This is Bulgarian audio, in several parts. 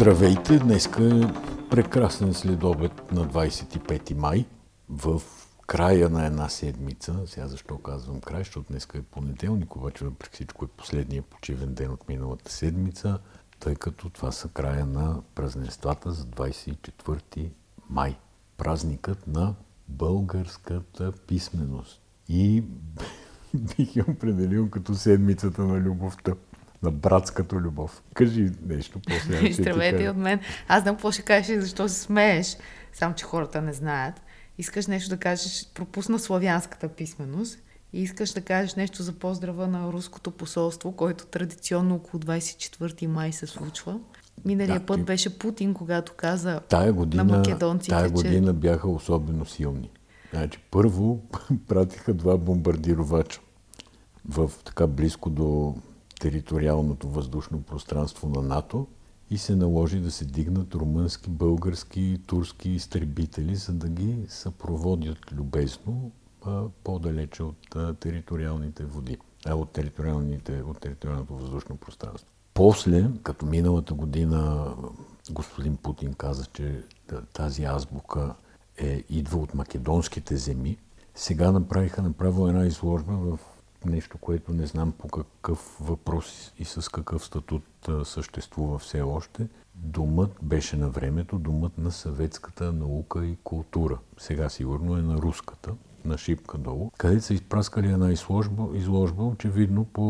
Здравейте! Днеска е прекрасен следобед на 25 май в края на една седмица. Сега защо казвам край, защото днеска е понеделник, обаче въпреки всичко е последния почивен ден от миналата седмица, тъй като това са края на празненствата за 24 май. Празникът на българската писменост. И бих я определил като седмицата на любовта на братската любов. Кажи нещо после. Здравейте от мен. Аз знам какво ще кажеш и защо се смееш, само че хората не знаят. Искаш нещо да кажеш, пропусна славянската писменост и искаш да кажеш нещо за поздрава на руското посолство, който традиционно около 24 май се случва. Миналия да, път ти... беше Путин, когато каза тая година, на македонците, Тая година че... бяха особено силни. Значи, първо пратиха два бомбардировача в така близко до териториалното въздушно пространство на НАТО и се наложи да се дигнат румънски, български, турски изтребители, за да ги съпроводят любезно по-далече от териториалните води, а, от, териториалните, от териториалното въздушно пространство. После, като миналата година господин Путин каза, че тази азбука е, идва от македонските земи, сега направиха направо една изложба в нещо, което не знам по какъв въпрос и с какъв статут съществува все още. Думът беше на времето думът на съветската наука и култура. Сега сигурно е на руската, на шипка долу, където са изпраскали една изложба, изложба очевидно по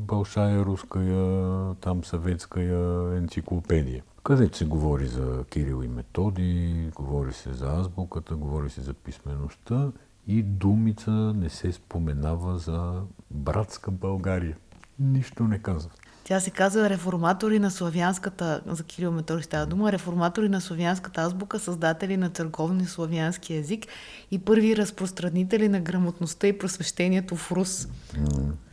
Бълшая руская, там съветская енциклопедия където се говори за Кирил и Методи, говори се за азбуката, говори се за писмеността и думица не се споменава за братска България. Нищо не казва. Тя се казва реформатори на славянската, за Кирил Метори става дума, реформатори на славянската азбука, създатели на църковни славянски язик и първи разпространители на грамотността и просвещението в Рус.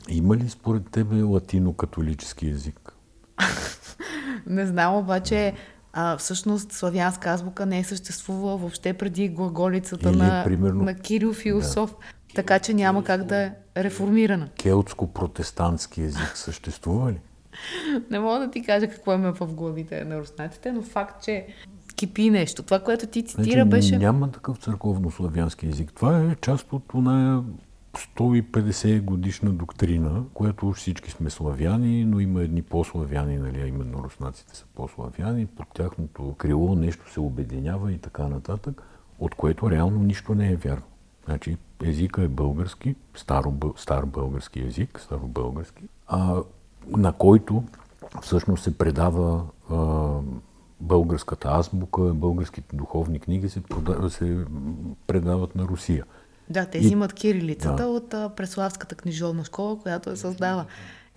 Има ли според тебе латино-католически язик? не знам, обаче а, всъщност славянска азбука не е съществувала въобще преди глаголицата Или, на, примерно, на Кирил Философ. Да. Така че няма как да е реформирана. Келтско-протестантски език съществува ли? Не мога да ти кажа какво има в главите на руснаците, но факт, че кипи нещо. Това, което ти цитира, значи, беше... Няма такъв църковно-славянски език. Това е част от оная 150 годишна доктрина, която всички сме славяни, но има едни по-славяни, нали, а именно руснаците са по-славяни, под тяхното крило нещо се обединява и така нататък, от което реално нищо не е вярно. Значи езика е български, старо, стар български език, старобългарски, а, на който всъщност се предава а, българската азбука, българските духовни книги се, прода, се предават на Русия. Да, те взимат кирилицата да. от Преславската книжовна школа, която я създава.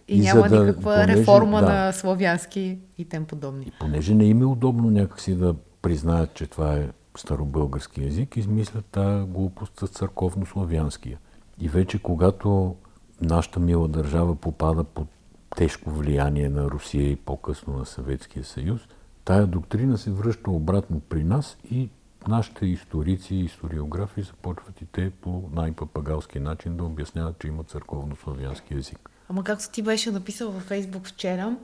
И, и няма да, никаква понеже, реформа да, на славянски и тем подобни. И понеже не им е удобно някакси да признаят, че това е старобългарски язик, измислят тази глупост с църковно-славянския. И вече когато нашата мила държава попада под тежко влияние на Русия и по-късно на Съветския съюз, тая доктрина се връща обратно при нас и нашите историци и историографи започват и те по най-папагалски начин да обясняват, че има църковно-славянски язик. Ама както ти беше написал във Фейсбук вчера,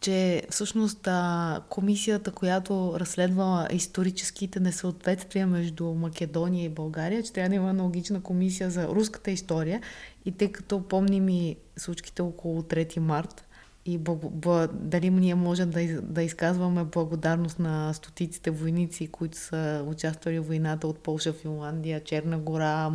че всъщност а, комисията, която разследва историческите несъответствия между Македония и България, че трябва да има аналогична комисия за руската история и тъй като помним и случките около 3 март, и благо, бл, дали ние можем да, да изказваме благодарност на стотиците войници, които са участвали в войната от Полша, Финландия, Черна гора,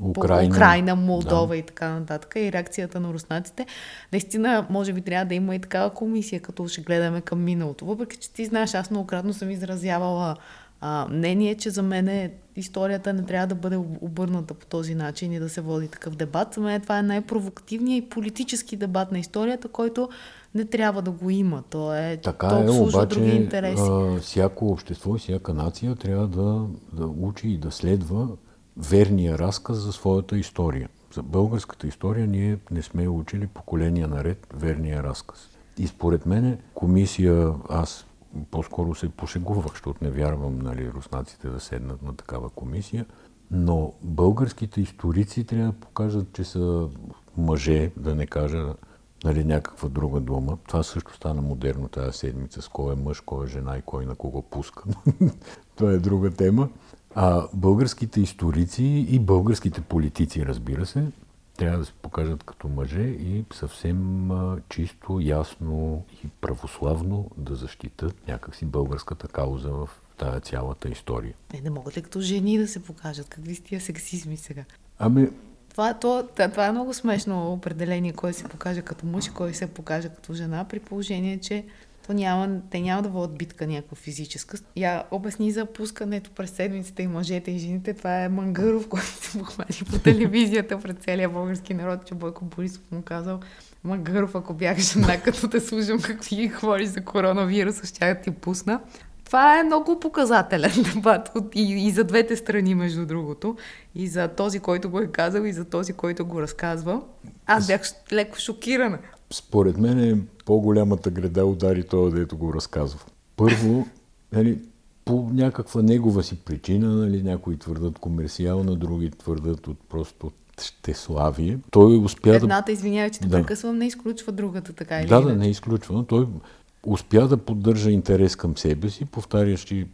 Украина, Украина Молдова да. и така нататък и реакцията на руснаците. Наистина, може би трябва да има и такава комисия, като ще гледаме към миналото. Въпреки, че ти знаеш, аз многократно съм изразявала а, мнение, че за мен историята не трябва да бъде обърната по този начин и да се води такъв дебат. За мен това е най-провокативният и политически дебат на историята, който не трябва да го има. То е така то е, обаче, други интереси. А, всяко общество и всяка нация трябва да, да учи и да следва верния разказ за своята история. За българската история ние не сме учили поколения наред верния разказ. И според мен комисия, аз по-скоро се пошегувах, защото не вярвам нали, руснаците да седнат на такава комисия. Но българските историци трябва да покажат, че са мъже, да не кажа нали, някаква друга дума. Това също стана модерно тази седмица, с кой е мъж, кой е жена и кой на кого пуска. Това е друга тема. А българските историци и българските политици, разбира се, трябва да се покажат като мъже и съвсем чисто, ясно и православно да защитат някакси българската кауза в тая цялата история. Е, не могат ли като жени да се покажат? Какви сте тия сексизми сега? Ами, това, то, това е много смешно определение, кой се покаже като мъж и кой се покаже като жена, при положение, че то няма, те няма да водят битка някаква физическа. Я обясни за пускането през седмицата и мъжете и жените. Това е Мангаров, който се похвали по телевизията пред целия български народ, че Бойко Борисов му казал Мангаров, ако бях жена, като те служам какви говориш за коронавируса, ще да ти пусна. Това е много показателен дебат и, и за двете страни, между другото. И за този, който го е казал, и за този, който го разказва. Аз бях леко шокирана. Според мен е по-голямата града удари това, дето го разказва. Първо, нали, по някаква негова си причина, нали, някои твърдат комерциална, други твърдат от просто щеславие. Той успя Едната, да... извинявай, че те да. прекъсвам, не изключва другата, така или Да, да, не изключва, но той успя да поддържа интерес към себе си,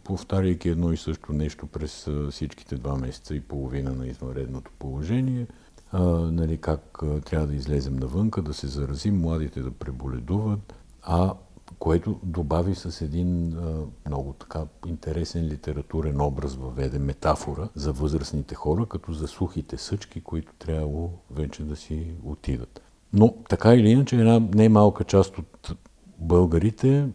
повтаряйки едно и също нещо през всичките два месеца и половина на извънредното положение. А, нали, как а, трябва да излезем навънка, да се заразим, младите да преболедуват, а което добави с един а, много така интересен литературен образ, въведе метафора за възрастните хора, като за сухите съчки, които трябвало вече да си отидат. Но така или иначе една не малка част от българите,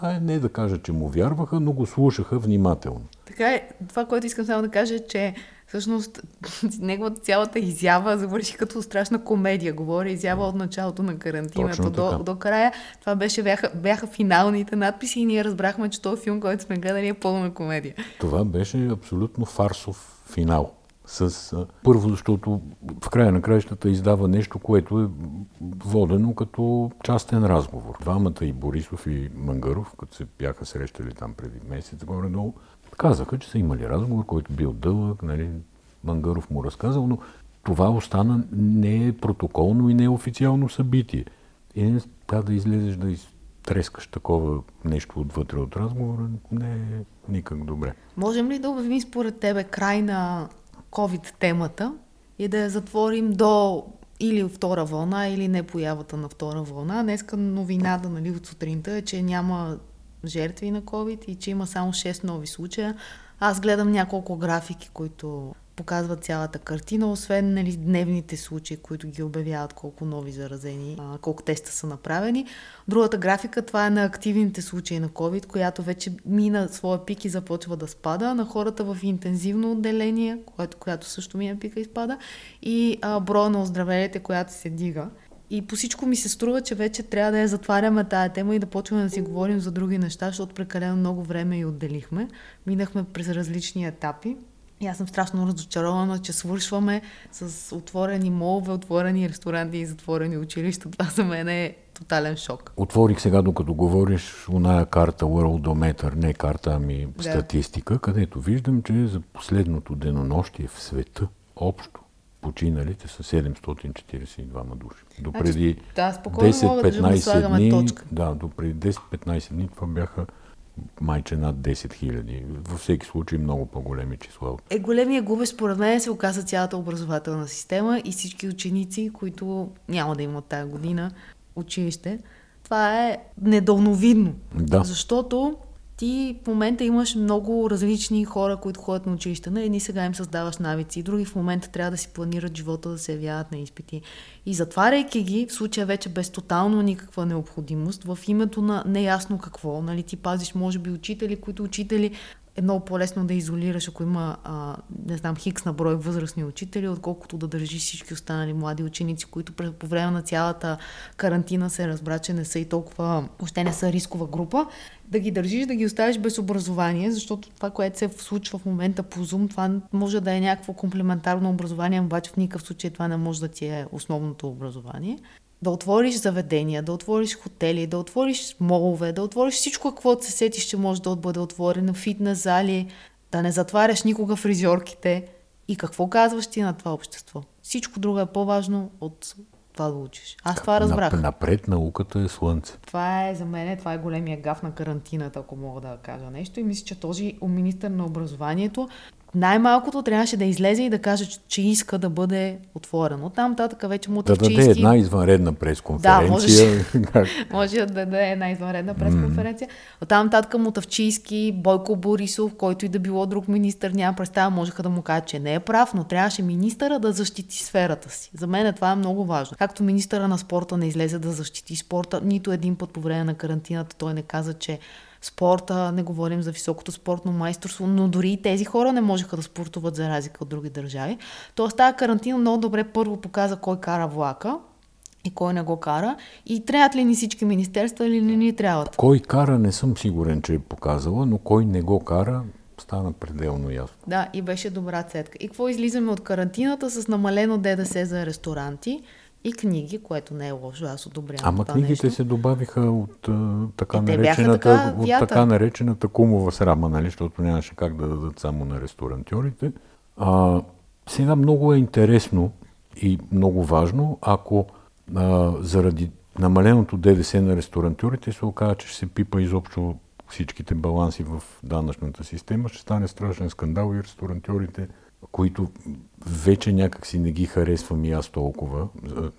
а не да кажа, че му вярваха, но го слушаха внимателно. Така е. Това, което искам само да кажа, е, че всъщност неговата цялата изява завърши като страшна комедия. Говори изява от началото на карантината до, до края. Това беше, бяха, бяха финалните надписи и ние разбрахме, че този филм, който сме гледали е пълна комедия. Това беше абсолютно фарсов финал с... Първо, защото в края на краищата издава нещо, което е водено като частен разговор. Двамата и Борисов и Мангаров, като се бяха срещали там преди месец горе-долу, казаха, че са имали разговор, който бил дълъг, нали, Мангаров му разказал, но това остана не е протоколно и не е официално събитие. И не трябва да излезеш да изтрескаш такова нещо отвътре от разговора, не е никак добре. Можем ли да обявим според тебе край на COVID темата и да я затворим до или втора вълна, или не появата на втора вълна. Днеска новината нали, от сутринта е, че няма жертви на COVID и че има само 6 нови случая. Аз гледам няколко графики, които показват цялата картина, освен нали, дневните случаи, които ги обявяват колко нови заразени, колко теста са направени. Другата графика, това е на активните случаи на COVID, която вече мина своя пик и започва да спада, на хората в интензивно отделение, което, която също мина пика и спада, и а, броя на оздравелите, която се дига. И по всичко ми се струва, че вече трябва да я затваряме тая тема и да почваме да си говорим за други неща, защото прекалено много време и отделихме. Минахме през различни етапи. И аз съм страшно разочарована, че свършваме с отворени молове, отворени ресторанти и затворени училища. Това за мен е тотален шок. Отворих сега, докато говориш, оная карта Worldometer, не карта, ами да. статистика, където виждам, че за последното денонощие в света общо починалите са 742 души. Допреди значи, да, 10-15 да дни, точка. да, допреди 10-15 дни това бяха майче над 10 хиляди. Във всеки случай много по-големи числа. Е, големия губещ според мен се оказа цялата образователна система и всички ученици, които няма да имат тая година училище. Това е недълновидно. Да. Защото ти в момента имаш много различни хора, които ходят на училище. На едни сега им създаваш навици, други в момента трябва да си планират живота, да се явяват на изпити. И затваряйки ги, в случая вече без тотално никаква необходимост, в името на неясно какво, нали, ти пазиш, може би, учители, които учители е много по-лесно да изолираш, ако има, а, не знам, хикс на брой възрастни учители, отколкото да държиш всички останали млади ученици, които по време на цялата карантина се разбра, че не са и толкова, още не са рискова група, да ги държиш, да ги оставиш без образование, защото това, което се случва в момента по Zoom, това може да е някакво комплементарно образование, обаче в никакъв случай това не може да ти е основното образование да отвориш заведения, да отвориш хотели, да отвориш молове, да отвориш всичко, каквото се сетиш, че може да бъде отворено, фитнес зали, да не затваряш никога фризьорките. И какво казваш ти на това общество? Всичко друго е по-важно от това да учиш. Аз това разбрах. Напред науката е слънце. Това е за мен, това е големия гаф на карантината, ако мога да кажа нещо. И мисля, че този министър на образованието най-малкото трябваше да излезе и да каже, че иска да бъде отворено. Там нататък вече му Да даде една извънредна пресконференция. Да, може, може да даде една извънредна пресконференция. Mm. От там нататък Мутавчийски, Бойко Борисов, който и да било друг министър, няма представа, можеха да му кажат, че не е прав, но трябваше министъра да защити сферата си. За мен това е много важно. Както министъра на спорта не излезе да защити спорта, нито един път по време на карантината той не каза, че спорта, не говорим за високото спортно майсторство, но дори и тези хора не можеха да спортуват за разлика от други държави. Тоест тази карантина много добре първо показа кой кара влака, и кой не го кара. И трябват ли ни всички министерства или не ни трябват? Кой кара не съм сигурен, че е показала, но кой не го кара стана пределно ясно. Да, и беше добра цетка. И какво излизаме от карантината с намалено ДДС за ресторанти? И книги, което не е лошо, аз одобрявам Ама това книгите нещо. се добавиха от, така, е, наречената, така, от така наречената кумова срама, нали, защото нямаше как да дадат само на ресторантьорите. А, сега много е интересно и много важно, ако а, заради намаленото ДДС на ресторантьорите се окаже, че ще се пипа изобщо всичките баланси в данъчната система, ще стане страшен скандал и ресторантьорите които вече някак си не ги харесвам и аз толкова,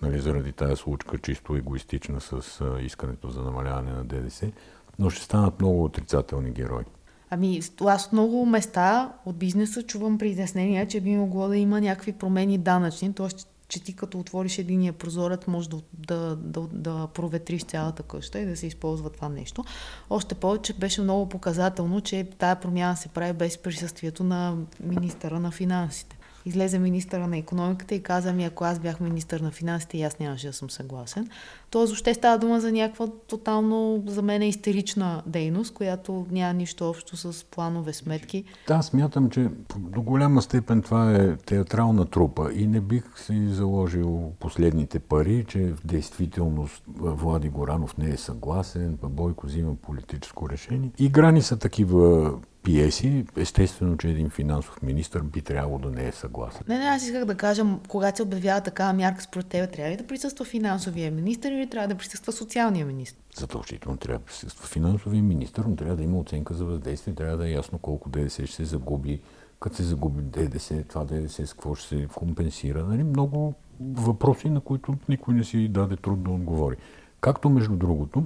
нали, заради тази случка, чисто егоистична с искането за намаляване на ДДС, но ще станат много отрицателни герои. Ами, аз от много места от бизнеса чувам притеснения, че би могло да има някакви промени данъчни, т.е че ти като отвориш единия прозорец, може да, да, да, да проветриш цялата къща и да се използва това нещо. Още повече беше много показателно, че тая промяна се прави без присъствието на министъра на финансите излезе министъра на економиката и каза ми, ако аз бях министър на финансите и аз нямаше да съм съгласен. Тоест, въобще става дума за някаква тотално, за мен, истерична дейност, която няма нищо общо с планове, сметки. Да, смятам, че до голяма степен това е театрална трупа и не бих си заложил последните пари, че в действителност Влади Горанов не е съгласен, Бойко взима политическо решение. Играни са такива пиеси, естествено, че един финансов министр би трябвало да не е съгласен. Не, не, аз исках да кажа, когато се обявява такава мярка според тебе, трябва ли да присъства финансовия министр или трябва да присъства социалния министр? Задължително трябва да присъства финансовия министр, но трябва да има оценка за въздействие, трябва да е ясно колко ДДС ще се загуби, като се загуби ДДС, това ДДС с какво ще се компенсира. Нали? Много въпроси, на които никой не си даде труд да отговори. Както между другото,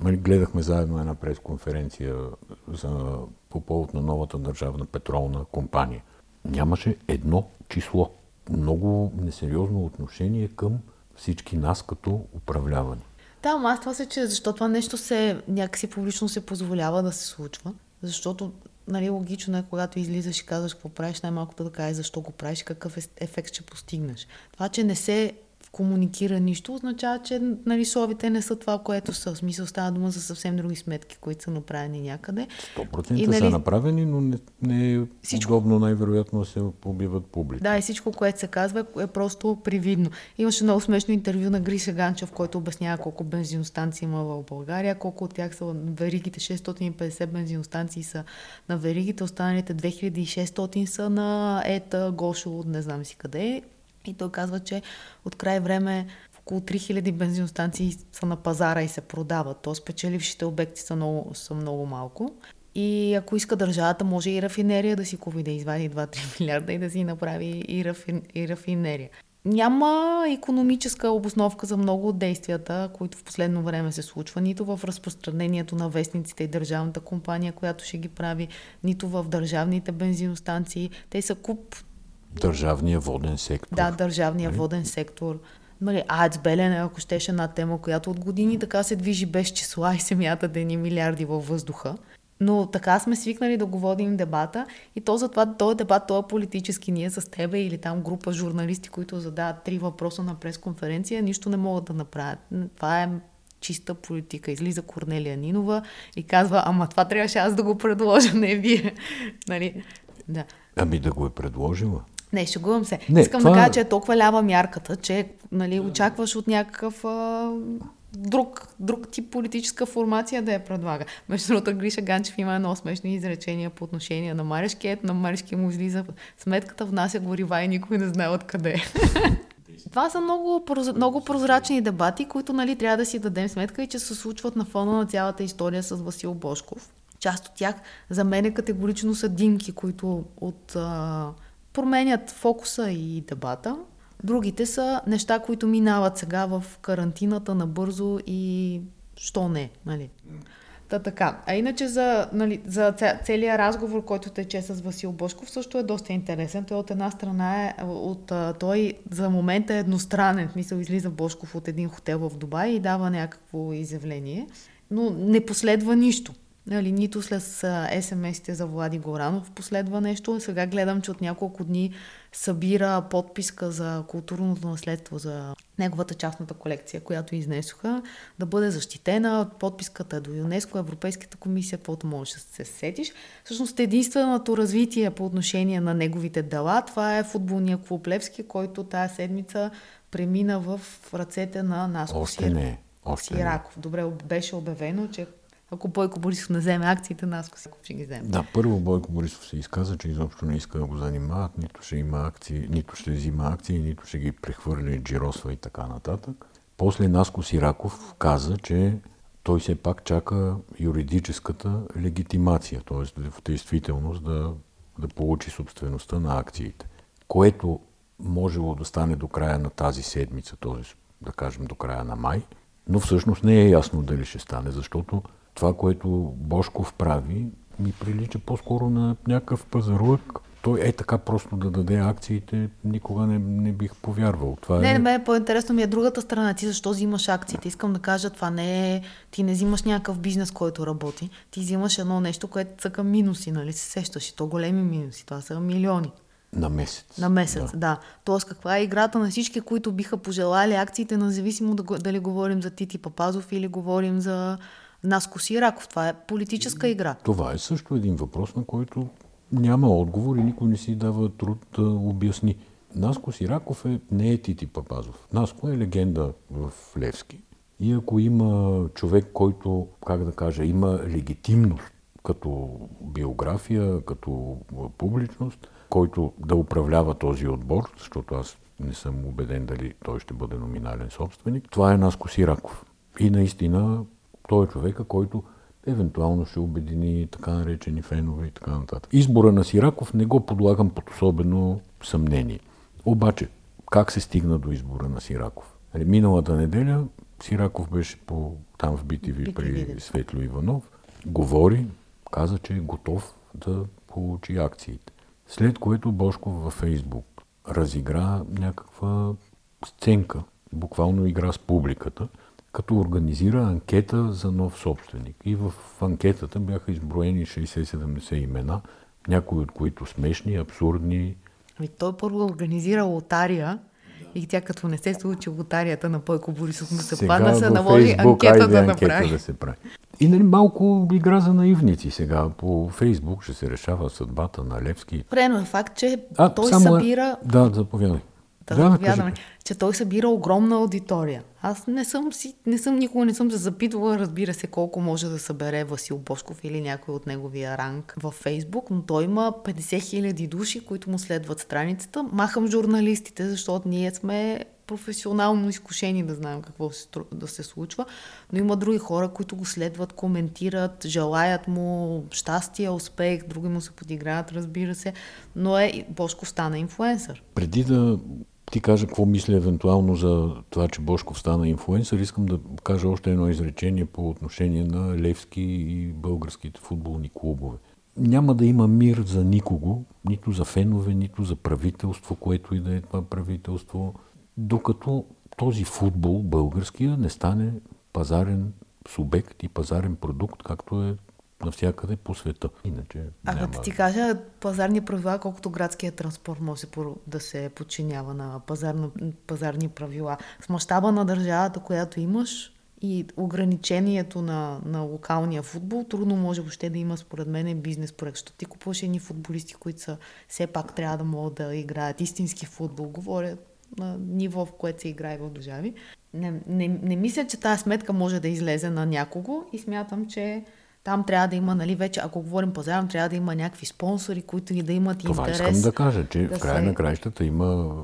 нали, гледахме заедно една пресконференция за по повод на новата държавна петролна компания. Нямаше едно число. Много несериозно отношение към всички нас като управлявани. Да, но аз това се че защо това нещо се някакси публично се позволява да се случва. Защото нали, логично е, когато излизаш и казваш какво правиш, най-малкото да кажеш защо го правиш и какъв ефект ще постигнеш. Това, че не се комуникира нищо, означава, че нали, словите не са това, което са. В смисъл става дума за съвсем други сметки, които са направени някъде. 100% и, нали, са направени, но не, не е всичко... удобно най-вероятно се побиват публично. Да, и всичко, което се казва е просто привидно. Имаше много смешно интервю на Гриша Ганчев, който обяснява колко бензиностанции има в България, колко от тях са веригите, 650 бензиностанции са на веригите, останалите 2600 са на ЕТА, Гошо, не знам си къде. И той казва, че от край време около 3000 бензиностанции са на пазара и се продават. То спечелившите обекти са много, са много малко. И ако иска държавата, може и рафинерия да си купи, да извади 2-3 милиарда и да си направи и, рафин, и рафинерия. Няма економическа обосновка за много от действията, които в последно време се случва, нито в разпространението на вестниците и държавната компания, която ще ги прави, нито в държавните бензиностанции. Те са куп Държавния воден сектор. Да, държавния нали? воден сектор. Нали, АЕЦ Белене, ако щеше една тема, която от години така се движи без числа и се мята да ни милиарди във въздуха. Но така сме свикнали да го водим дебата и то затова този дебат, той е политически. Ние с тебе или там група журналисти, които задават три въпроса на пресконференция, нищо не могат да направят. Това е чиста политика. Излиза Корнелия Нинова и казва, ама това трябваше аз да го предложа, не вие. нали? да. Ами да го е предложила. Не, шегувам се. Не, Искам това... да кажа, че е толкова лява мярката, че нали, очакваш от някакъв а, друг, друг тип политическа формация да я предлага. Между другото, Гриша Ганчев има едно смешни изречения по отношение на Марешки. Ето на Марешки му излиза сметката, внася горива и никой не знае откъде. Това са много, много прозрачни дебати, които нали, трябва да си дадем сметка и че се случват на фона на цялата история с Васил Бошков. Част от тях за мен категорично са димки, които от, а, променят фокуса и дебата. Другите са неща, които минават сега в карантината набързо и що не, нали? Та така. А иначе за, нали, за целият разговор, който тече с Васил Бошков, също е доста интересен. Той от една страна е, от, той за момента е едностранен. В смисъл излиза Бошков от един хотел в Дубай и дава някакво изявление, но не последва нищо. Нали, нито след СМС-ите за Влади Горанов последва нещо. Сега гледам, че от няколко дни събира подписка за културното наследство, за неговата частната колекция, която изнесоха, да бъде защитена. Подписката е до ЮНЕСКО, Европейската комисия, каквото можеш да се сетиш. Всъщност единственото развитие по отношение на неговите дела, това е футболния клуб Левски, който тая седмица премина в ръцете на Наско Още не. Още Сираков. Добре, беше обявено, че ако Бойко Борисов не вземе акциите, нас ще ги вземе. Да, първо Бойко Борисов се изказа, че изобщо не иска да го занимават, нито ще има акции, нито ще взима акции, нито ще ги прехвърли, джиросва и така нататък. После Наско Сираков каза, че той все пак чака юридическата легитимация, т.е. в действителност да, да получи собствеността на акциите, което можело да стане до края на тази седмица, т.е. да кажем до края на май, но всъщност не е ясно дали ще стане, защото това, което Бошков прави, ми прилича по-скоро на някакъв пазарлък. Той е така просто да даде акциите, никога не, не бих повярвал. Това не, е... не, бе, по-интересно ми е другата страна. Ти защо взимаш акциите? Искам да кажа, това не е... Ти не взимаш някакъв бизнес, който работи. Ти взимаш едно нещо, което цъка минуси, нали? Се сещаш и то големи минуси. Това са милиони. На месец. На месец, да. да. Тоест, каква е играта на всички, които биха пожелали акциите, независимо дали говорим за Тити Папазов или говорим за Наско Сираков. Това е политическа игра. Това е също един въпрос, на който няма отговор и никой не си дава труд да обясни. Наско Сираков е, не е Тити Папазов. Наско е легенда в Левски. И ако има човек, който, как да кажа, има легитимност като биография, като публичност, който да управлява този отбор, защото аз не съм убеден дали той ще бъде номинален собственик, това е Наско Сираков. И наистина той е човека, който евентуално ще обедини така наречени фенове и така нататък. Избора на Сираков не го подлагам под особено съмнение. Обаче, как се стигна до избора на Сираков? Нали, миналата неделя Сираков беше по, там в BTV при Светло Иванов, говори, каза, че е готов да получи акциите. След което Бошков във Фейсбук разигра някаква сценка, буквално игра с публиката – като организира анкета за нов собственик. И в анкетата бяха изброени 60-70 имена, някои от които смешни, абсурдни. Ами той първо организира лотария и тя като не се случи лотарията на Пойко Борисов му се падна, се наложи анкета да направи. Да се прави. И нали, малко игра за наивници сега. По Фейсбук ще се решава съдбата на Левски. Прено е факт, че а, той само събира... Е... Да, заповядай да, да заповядаме, че той събира огромна аудитория. Аз не съм, си, не съм, никога не съм се запитвала, разбира се, колко може да събере Васил Бошков или някой от неговия ранг във Фейсбук, но той има 50 хиляди души, които му следват страницата. Махам журналистите, защото ние сме професионално изкушени да знаем какво се, да се случва, но има други хора, които го следват, коментират, желаят му щастие, успех, други му се подиграват, разбира се, но е Бошков стана инфлуенсър. Преди да ти кажа какво мисля евентуално за това, че Бошков стана инфлуенсър, искам да кажа още едно изречение по отношение на Левски и българските футболни клубове. Няма да има мир за никого, нито за фенове, нито за правителство, което и да е това правителство, докато този футбол, българския, не стане пазарен субект и пазарен продукт, както е навсякъде по света. Иначе а няма... ти кажа пазарни правила, колкото градския транспорт може да се подчинява на пазарно, пазарни правила. С мащаба на държавата, която имаш и ограничението на, на локалния футбол, трудно може въобще да има, според мен, бизнес проект. Защото ти купуваш едни футболисти, които са, все пак трябва да могат да играят истински футбол. Говоря на ниво, в което се играе в държави. Не, не, не мисля, че тази сметка може да излезе на някого и смятам, че там трябва да има, нали, вече, ако говорим пазарно, трябва да има някакви спонсори, които да имат Това интерес. Това искам да кажа, че да в края се... на краищата има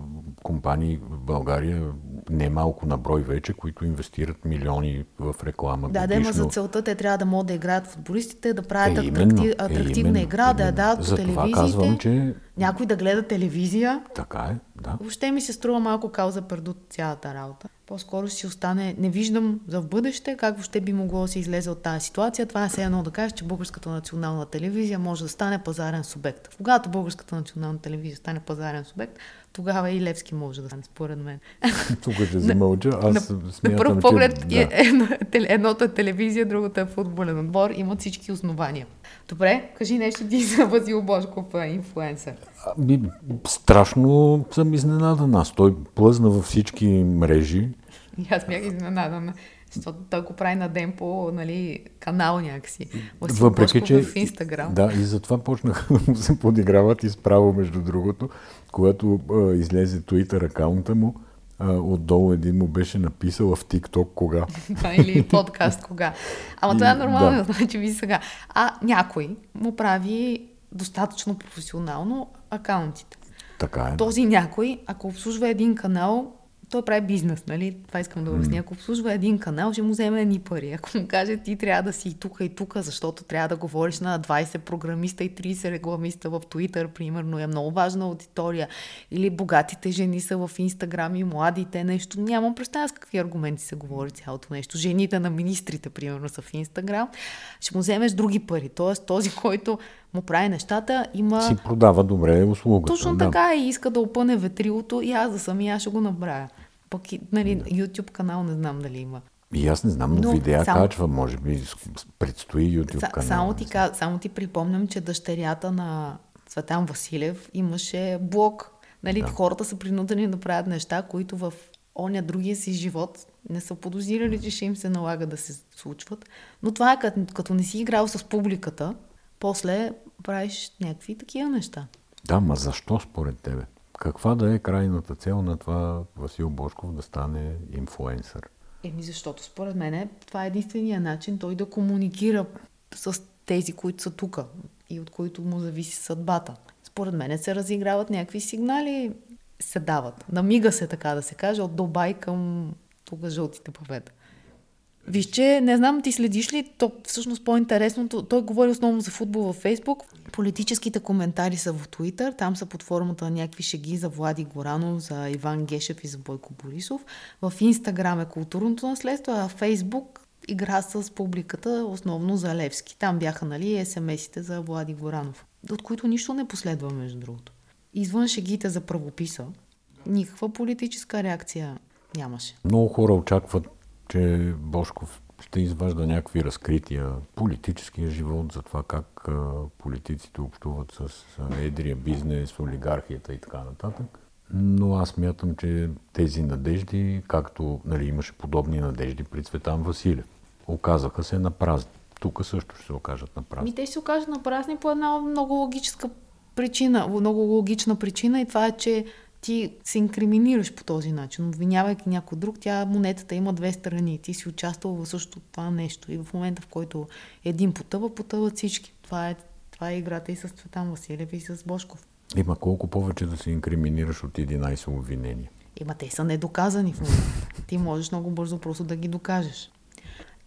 компании в България, не малко на брой вече, които инвестират милиони в реклама. Да, да, годишно. за целта те трябва да могат да играят футболистите, да правят Е, именно, атрактив, е, атрактивна именно, игра, да я именно. дават по Затова телевизиите. казвам, че Някой да гледа телевизия. така е, да. Въобще ми се струва малко кауза предо цялата работа. По-скоро ще си остане... Не виждам за в бъдеще как въобще би могло да се излезе от тази ситуация. Това е все едно да кажеш, че Българската национална телевизия може да стане пазарен субект. Когато Българската национална телевизия стане пазарен субект, тогава и Левски може да стане, според мен. Тук ще си мълча. Аз на, смятам, на първ че... поглед да. е, едно, едното е телевизия, другото е футболен отбор. Имат всички основания. Добре, кажи нещо ти за Васил Бошков, а, инфлуенсър. Ами, страшно съм изненадан аз. Той плъзна във всички мрежи. И аз бях изненадана, защото той го прави на ден по нали, канал някакси. Васил Въпреки, Бошков че... в Инстаграм. Да, и затова почнаха да му се подиграват изправо, между другото, когато а, излезе Twitter акаунта му, а, отдолу един му беше написал в TikTok кога. Или подкаст кога. Ама И- това е нормално, да. значи ви сега. А някой му прави достатъчно професионално акаунтите. Така е. Този някой, ако обслужва един канал, той прави бизнес, нали? Това искам да обясня. Ако обслужва един канал, ще му вземе едни пари. Ако му каже, ти трябва да си и тук и тук, защото трябва да говориш на 20 програмиста и 30 рекламиста в Twitter, примерно, е много важна аудитория. Или богатите жени са в Инстаграм и младите, нещо. Нямам представа с какви аргументи се говори цялото нещо. Жените на министрите, примерно, са в Инстаграм. Ще му вземеш други пари. Тоест, този, който му прави нещата, има... Си продава добре услугата. Точно да. така и иска да опъне ветрилото и аз да съм и аз ще го направя. Пък нали, YouTube канал не знам дали има. И аз не знам, но, Но видеа само- качва, може би предстои YouTube Са, канал. само, ти, ка- само ти припомням, че дъщерята на Цветан Василев имаше блог. Нали, Да. Хората са принудени да правят неща, които в оня другия си живот не са подозирали, че ще им се налага да се случват. Но това е като, като не си играл с публиката, после правиш някакви такива неща. Да, ма защо според тебе? Каква да е крайната цел на това Васил Бошков да стане инфлуенсър? Еми, защото според мен това е единствения начин той да комуникира с тези, които са тук и от които му зависи съдбата. Според мен се разиграват някакви сигнали, се дават. Намига се, така да се каже, от Дубай към тук жълтите павета. Виж, че не знам, ти следиш ли, то всъщност по-интересното, той говори основно за футбол във Фейсбук, политическите коментари са в Твитър, там са под формата на някакви шеги за Влади Горанов, за Иван Гешев и за Бойко Борисов. В Инстаграм е културното наследство, а Фейсбук игра с публиката, основно за Левски. Там бяха, нали, СМС-ите за Влади Горанов, от които нищо не последва, между другото. Извън шегите за правописа, никаква политическа реакция нямаше. Много хора очакват, че Бошков ще изважда някакви разкрития, политическия живот, за това как политиците общуват с едрия бизнес, олигархията и така нататък. Но аз мятам, че тези надежди, както нали, имаше подобни надежди при Цветан Василев, оказаха се на празни. Тук също ще се окажат на празни. Ми те ще се окажат на празни по една много логическа причина, много логична причина и това е, че ти се инкриминираш по този начин, обвинявайки някой друг, тя монетата има две страни. Ти си участвал в същото това нещо и в момента, в който един потъва, потъват всички. Това е, това е играта и с Цветан Василев и с Бошков. Има колко повече да се инкриминираш от 11 обвинения. Има, те са недоказани в момента. Ти можеш много бързо просто да ги докажеш.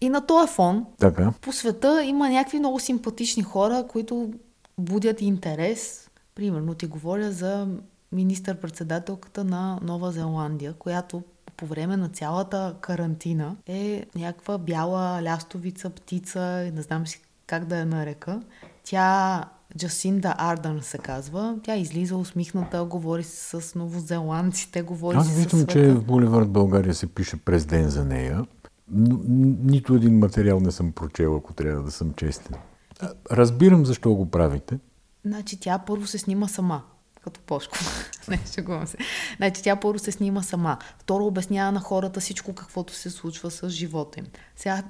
И на този фон, Така, по света има някакви много симпатични хора, които будят интерес. Примерно ти говоря за министър-председателката на Нова Зеландия, която по време на цялата карантина е някаква бяла лястовица, птица, не знам си как да я нарека. Тя Джасинда Ардън се казва. Тя излиза усмихната, говори с новозеландците, говори аз виждам, че в Боливард България се пише през ден за нея. Но, нито един материал не съм прочел, ако трябва да съм честен. Разбирам защо го правите. Значи тя първо се снима сама, като Пошко. Не, шегувам се. Значи тя първо се снима сама. Второ обяснява на хората всичко, каквото се случва с живота им. Сега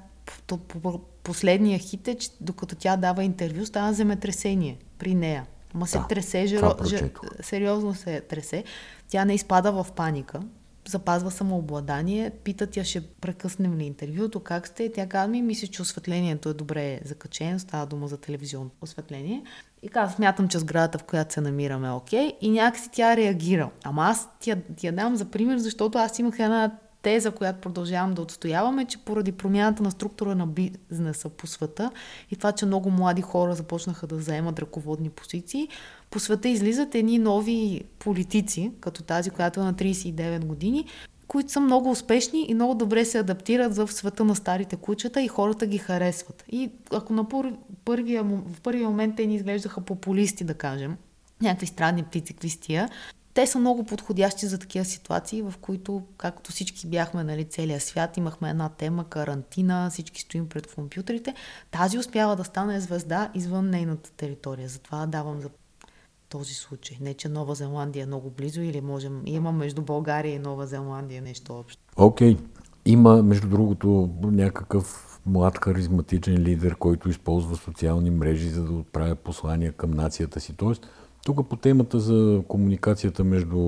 по- по- по- последния хит е, че докато тя дава интервю, става земетресение при нея. Ма се Да, тресе, това жеро, же, прочетох. сериозно се тресе. Тя не изпада в паника. Запазва самообладание. Питат я, ще прекъснем ли интервюто, как сте? Тя казва ми, мисля, че осветлението е добре закачено, става дума за телевизионно осветление. И казва, смятам, че сградата, в която се намираме е окей. И някакси тя реагира. Ама аз ти я, ти я дам за пример, защото аз имах една теза, която продължавам да отстояваме, че поради промяната на структура на бизнеса по света и това, че много млади хора започнаха да заемат ръководни позиции, по света излизат едни нови политици, като тази, която е на 39 години, които са много успешни и много добре се адаптират в света на старите кучета и хората ги харесват. И ако на първия, в първия момент те ни изглеждаха популисти, да кажем, някакви странни птици, квистия, те са много подходящи за такива ситуации, в които, както всички бяхме, нали, целия свят, имахме една тема, карантина, всички стоим пред компютрите. Тази успява да стане звезда извън нейната територия. Затова давам за този случай. Не, че Нова Зеландия е много близо или можем... Има между България и Нова Зеландия нещо общо. Окей. Okay. Има, между другото, някакъв млад харизматичен лидер, който използва социални мрежи, за да отправя послания към нацията си. Тоест, тук по темата за комуникацията между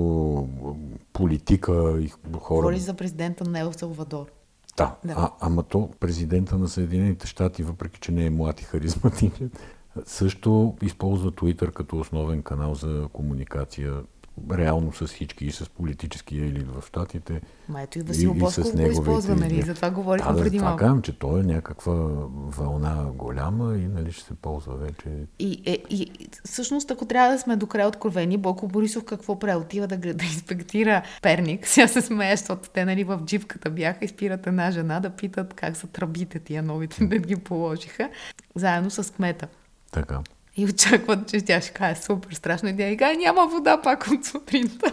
политика и хора. Говори за президента на Ел Салвадор. Да, да. А, ама то президента на Съединените щати, въпреки че не е млад и харизматичен, също използва Twitter като основен канал за комуникация реално с всички и с политическия елит в Штатите. Ма ето и Васил Босков го използва, нали? За това говорихме да, преди малко. казвам, че той е някаква вълна голяма и нали ще се ползва вече. И, е, и всъщност, ако трябва да сме до край откровени, Боко Борисов какво прави? Отива да, да инспектира Перник. Сега се смея, защото те нали в джипката бяха и спират една жена да питат как са тръбите тия новите, да ги положиха, заедно с кмета. Така. И очакват, че тя ще каже супер страшно. И тя и каже, няма вода пак от сутринта.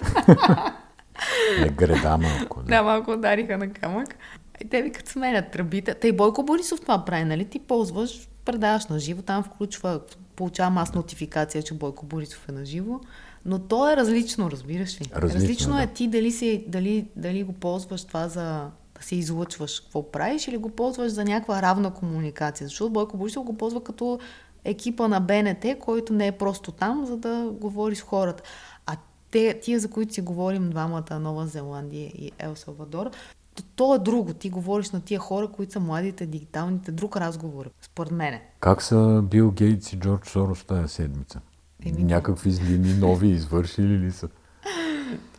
Не греда малко. Да, малко удариха на камък. И те викат сменят тръбите. Тъй Бойко Борисов това прави, нали? Ти ползваш, предаваш на живо, там включва, получавам аз нотификация, че Бойко Борисов е на живо. Но то е различно, разбираш ли? Различно, различно е да. ти дали, си, дали, дали го ползваш това за да се излъчваш какво правиш или го ползваш за някаква равна комуникация. Защото Бойко Борисов го ползва като екипа на БНТ, който не е просто там, за да говори с хората. А те, тия, за които си говорим двамата, Нова Зеландия и Ел Салвадор, то, то е друго. Ти говориш на тия хора, които са младите, дигиталните, друг разговор, според мене. Как са Бил Гейтс и Джордж Сорос тази седмица? Еми, Някакви злини нови извършили ли са?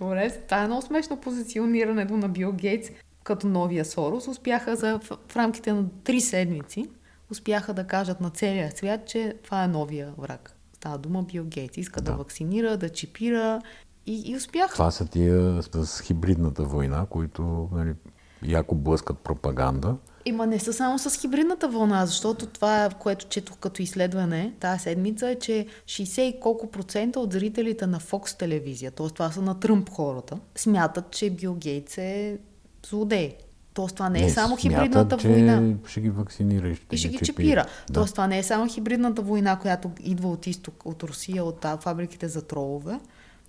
Добре, това е много смешно позиционирането на Бил Гейтс като новия Сорос. Успяха за, в, в рамките на три седмици успяха да кажат на целия свят, че това е новия враг. Става дума Бил Гейтс. Иска да. да вакцинира, да чипира и, и успяха. Това са тия с хибридната война, които нали, яко блъскат пропаганда. Има не са само с хибридната вълна, защото това, което четох като изследване тази седмица е, че 60 и колко процента от зрителите на Fox телевизия, т.е. това са на Тръмп хората, смятат, че Бил Гейтс е злодей. Тоест това не е не, само хибридната че война. ще ги вакцинира и ще, и ще ги чипира. Да. Тоест това не е само хибридната война, която идва от изток, от Русия, от фабриките за тролове,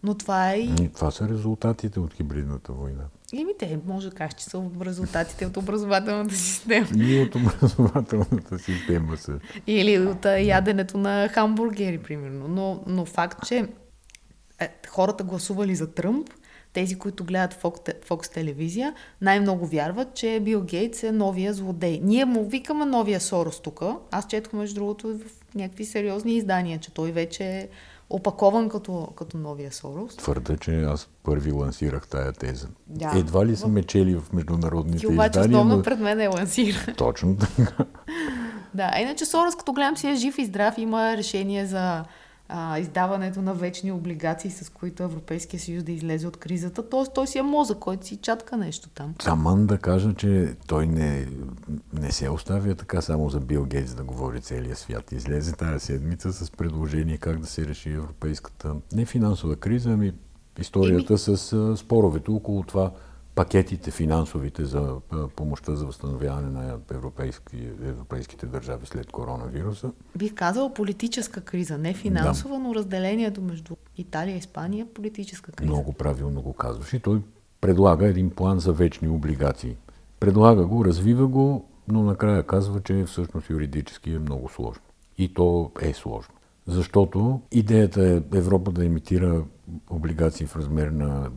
но това е и... Това са резултатите от хибридната война. Ими те, може да кажеш, че са резултатите от образователната система. И от образователната система са. Или от яденето на хамбургери, примерно. Но, но факт, че е, хората гласували за Тръмп, тези, които гледат Fox, Fox телевизия, най-много вярват, че Бил Гейтс е новия злодей. Ние му викаме новия Сорос тук. Аз четох, между другото, в някакви сериозни издания, че той вече е опакован като, като новия Сорос. Твърда, че аз първи лансирах тая теза. Да. Едва ли са ме чели в международните Ти обаче издания, основно но... пред мен е лансира. Точно така. да, иначе Сорос, като гледам си е жив и здрав, има решение за а, издаването на вечни облигации, с които Европейския съюз да излезе от кризата. Тоест той си е мозък, който си чатка нещо там. Саман да кажа, че той не, не се оставя така само за Бил Гейтс да говори целия свят. Излезе тази седмица с предложение как да се реши европейската не финансова криза, ами историята Еми... с споровете около това пакетите финансовите за помощта за възстановяване на европейски, европейските държави след коронавируса. Бих казала политическа криза, не финансова, да. но разделението между Италия и Испания е политическа криза. Много правилно го казваш. И той предлага един план за вечни облигации. Предлага го, развива го, но накрая казва, че всъщност юридически е много сложно. И то е сложно. Защото идеята е Европа да имитира облигации в размер на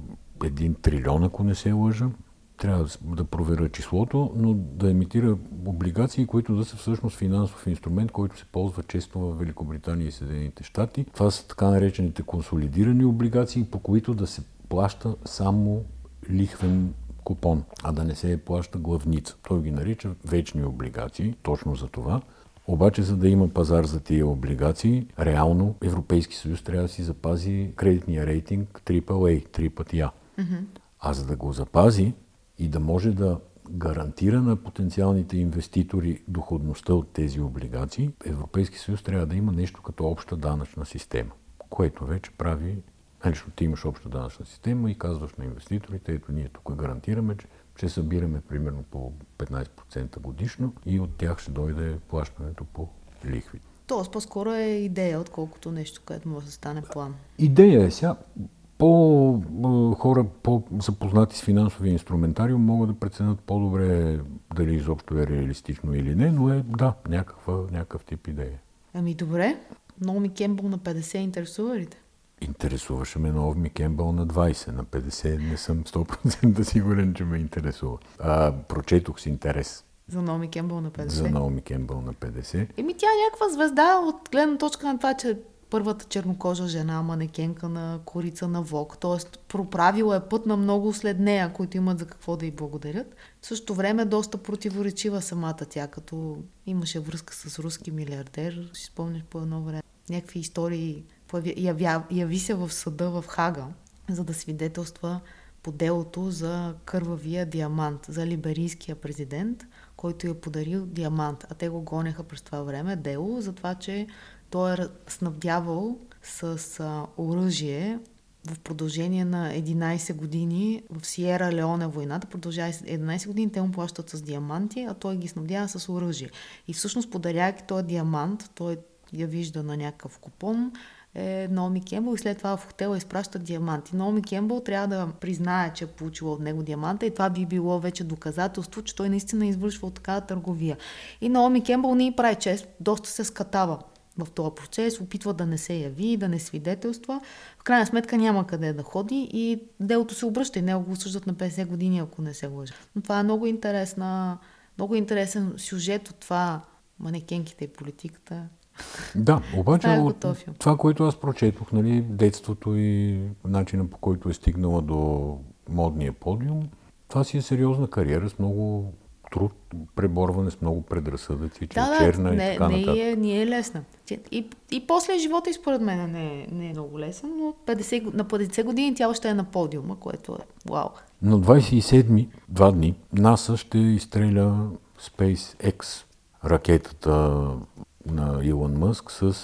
един трилион, ако не се лъжа. Трябва да проверя числото, но да емитира облигации, които да са всъщност финансов инструмент, който се ползва често в Великобритания и Съединените щати. Това са така наречените консолидирани облигации, по които да се плаща само лихвен купон, а да не се плаща главница. Той ги нарича вечни облигации, точно за това. Обаче, за да има пазар за тия облигации, реално Европейски съюз трябва да си запази кредитния рейтинг AAA, три пъти А. Mm-hmm. А за да го запази и да може да гарантира на потенциалните инвеститори доходността от тези облигации, Европейски съюз трябва да има нещо като обща данъчна система, което вече прави Нали, защото ти имаш обща данъчна система и казваш на инвеститорите, ето ние тук гарантираме, че ще събираме примерно по 15% годишно и от тях ще дойде плащането по лихви. Тоест по-скоро е идея, отколкото нещо, което може да стане план. Идея е сега. По хора, по-запознати с финансовия инструментариум, могат да преценят по-добре дали изобщо е реалистично или не, но е да, някаква, някакъв тип идея. Ами добре, Номи Кембъл на 50 интересува ли те? Интересуваше ме Наоми Кембъл на 20, на 50 не съм 100% сигурен, че ме интересува. А, прочетох с интерес. За Наоми Кембъл на 50? За Наоми Кембъл на 50. Еми тя е някаква звезда от гледна точка на това, че първата чернокожа жена, манекенка на корица на Вок, т.е. проправила е път на много след нея, които имат за какво да й благодарят. В същото време доста противоречива самата тя, като имаше връзка с руски милиардер, си спомняш по едно време. Някакви истории явя, яви се в съда в Хага, за да свидетелства по делото за кървавия диамант, за либерийския президент, който е подарил диамант. А те го гонеха през това време дело, за това, че той е снабдявал с а, оръжие в продължение на 11 години в Сиера Леоне войната продължава 11 години, те му плащат с диаманти, а той ги снабдява с оръжие. И всъщност подаряйки този диамант, той я вижда на някакъв купон, е Наоми Кембъл и след това в хотела изпраща диаманти. Наоми Кембъл трябва да признае, че е получила от него диаманта и това би било вече доказателство, че той наистина извършва такава търговия. И Наоми Кембъл не прави чест, доста се скатава в този процес, опитва да не се яви, да не свидетелства. В крайна сметка няма къде да ходи и делото се обръща и него го осъждат на 50 години, ако не се лъжа. Но това е много интересна, много интересен сюжет от това манекенките и политиката, да, обаче от това, което аз прочетох, нали, детството и начина по който е стигнала до модния подиум, това си е сериозна кариера с много труд, преборване с много предразсъдъци, че да, е черна не, и така не нататък. Е, не е лесна. И, и после живота и според мен не е, не е много лесен, но 50, на 50 години тя още е на подиума, което е вау. На 27 два дни НАСА ще изстреля SpaceX ракетата на Илон Мъск с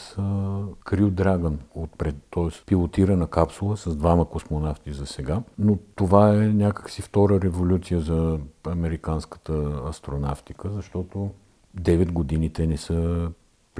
Крил Драгън отпред, т.е. пилотирана капсула с двама космонавти за сега. Но това е някакси втора революция за американската астронавтика, защото 9 години те не са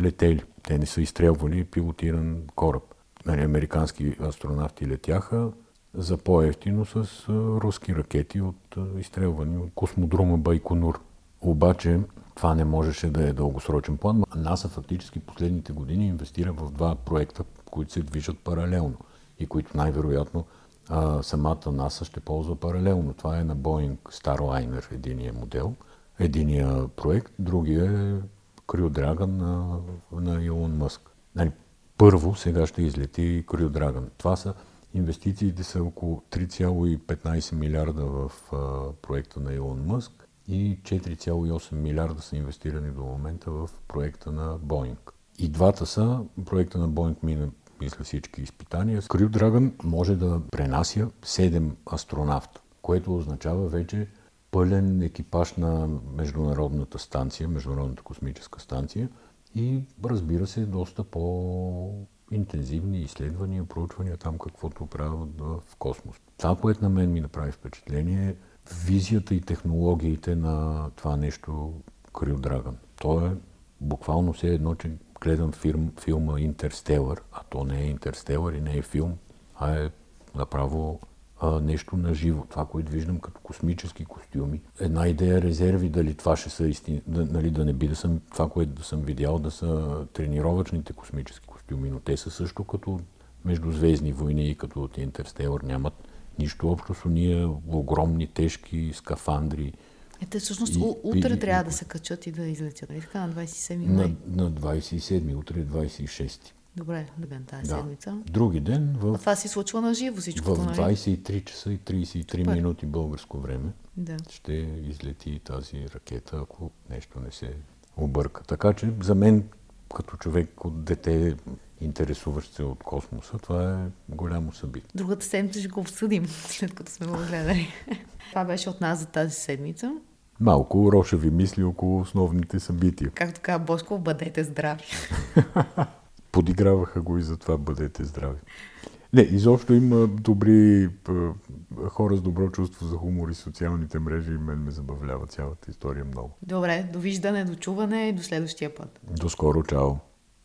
летели. Те не са изстрелвали пилотиран кораб. Нали, американски астронавти летяха за по-ефтино с руски ракети от изстрелвани от космодрома Байконур. Обаче това не можеше да е дългосрочен план. НАСА фактически последните години инвестира в два проекта, които се движат паралелно и които най-вероятно а, самата НАСА ще ползва паралелно. Това е на Boeing Starliner, единия модел, единия проект, другия е Crew Dragon на, на Илон Мъск. Нали, първо сега ще излети Crew Dragon. Това са инвестициите са около 3,15 милиарда в а, проекта на Илон Мъск и 4,8 милиарда са инвестирани до момента в проекта на Боинг. И двата са, проекта на Боинг мина мисля всички изпитания. Crew Dragon може да пренася 7 астронавта, което означава вече пълен екипаж на Международната станция, Международната космическа станция и разбира се доста по-интензивни изследвания, проучвания там каквото правят в космос. Това, което на мен ми направи впечатление е визията и технологиите на това нещо Крил Драгън. То е буквално все едно, че гледам фирм, филма Интерстелър, а то не е Интерстелър и не е филм, а е направо а, нещо на живо. Това, което виждам като космически костюми. Една идея резерви, дали това ще са истини, да, нали, да не би да съм това, което да съм видял, да са тренировъчните космически костюми, но те са също като междузвездни войни и като от Интерстелър нямат нищо общо с уния огромни, тежки скафандри. Е, те всъщност И- утре и- трябва и- да се качат и да излетят. Нали така, на 27 На, май. на 27, утре е 26. Добре, бе, тази Да. седмица. Други ден А в, това си случва на живо всичко. в нали? 23 часа и 33 Супер. минути българско време Да. ще излети тази ракета, ако нещо не се обърка. Така че за мен, като човек от дете, интересуващ се от космоса, това е голямо събитие. Другата седмица ще го обсъдим, след като сме го гледали. Това беше от нас за тази седмица. Малко рошеви мисли около основните събития. Както каза Бошко, бъдете здрави. Подиграваха го и затова бъдете здрави. Не, изобщо има добри хора с добро чувство за хумор и социалните мрежи и мен ме забавлява цялата история много. Добре, довиждане, дочуване и до следващия път. До скоро, чао!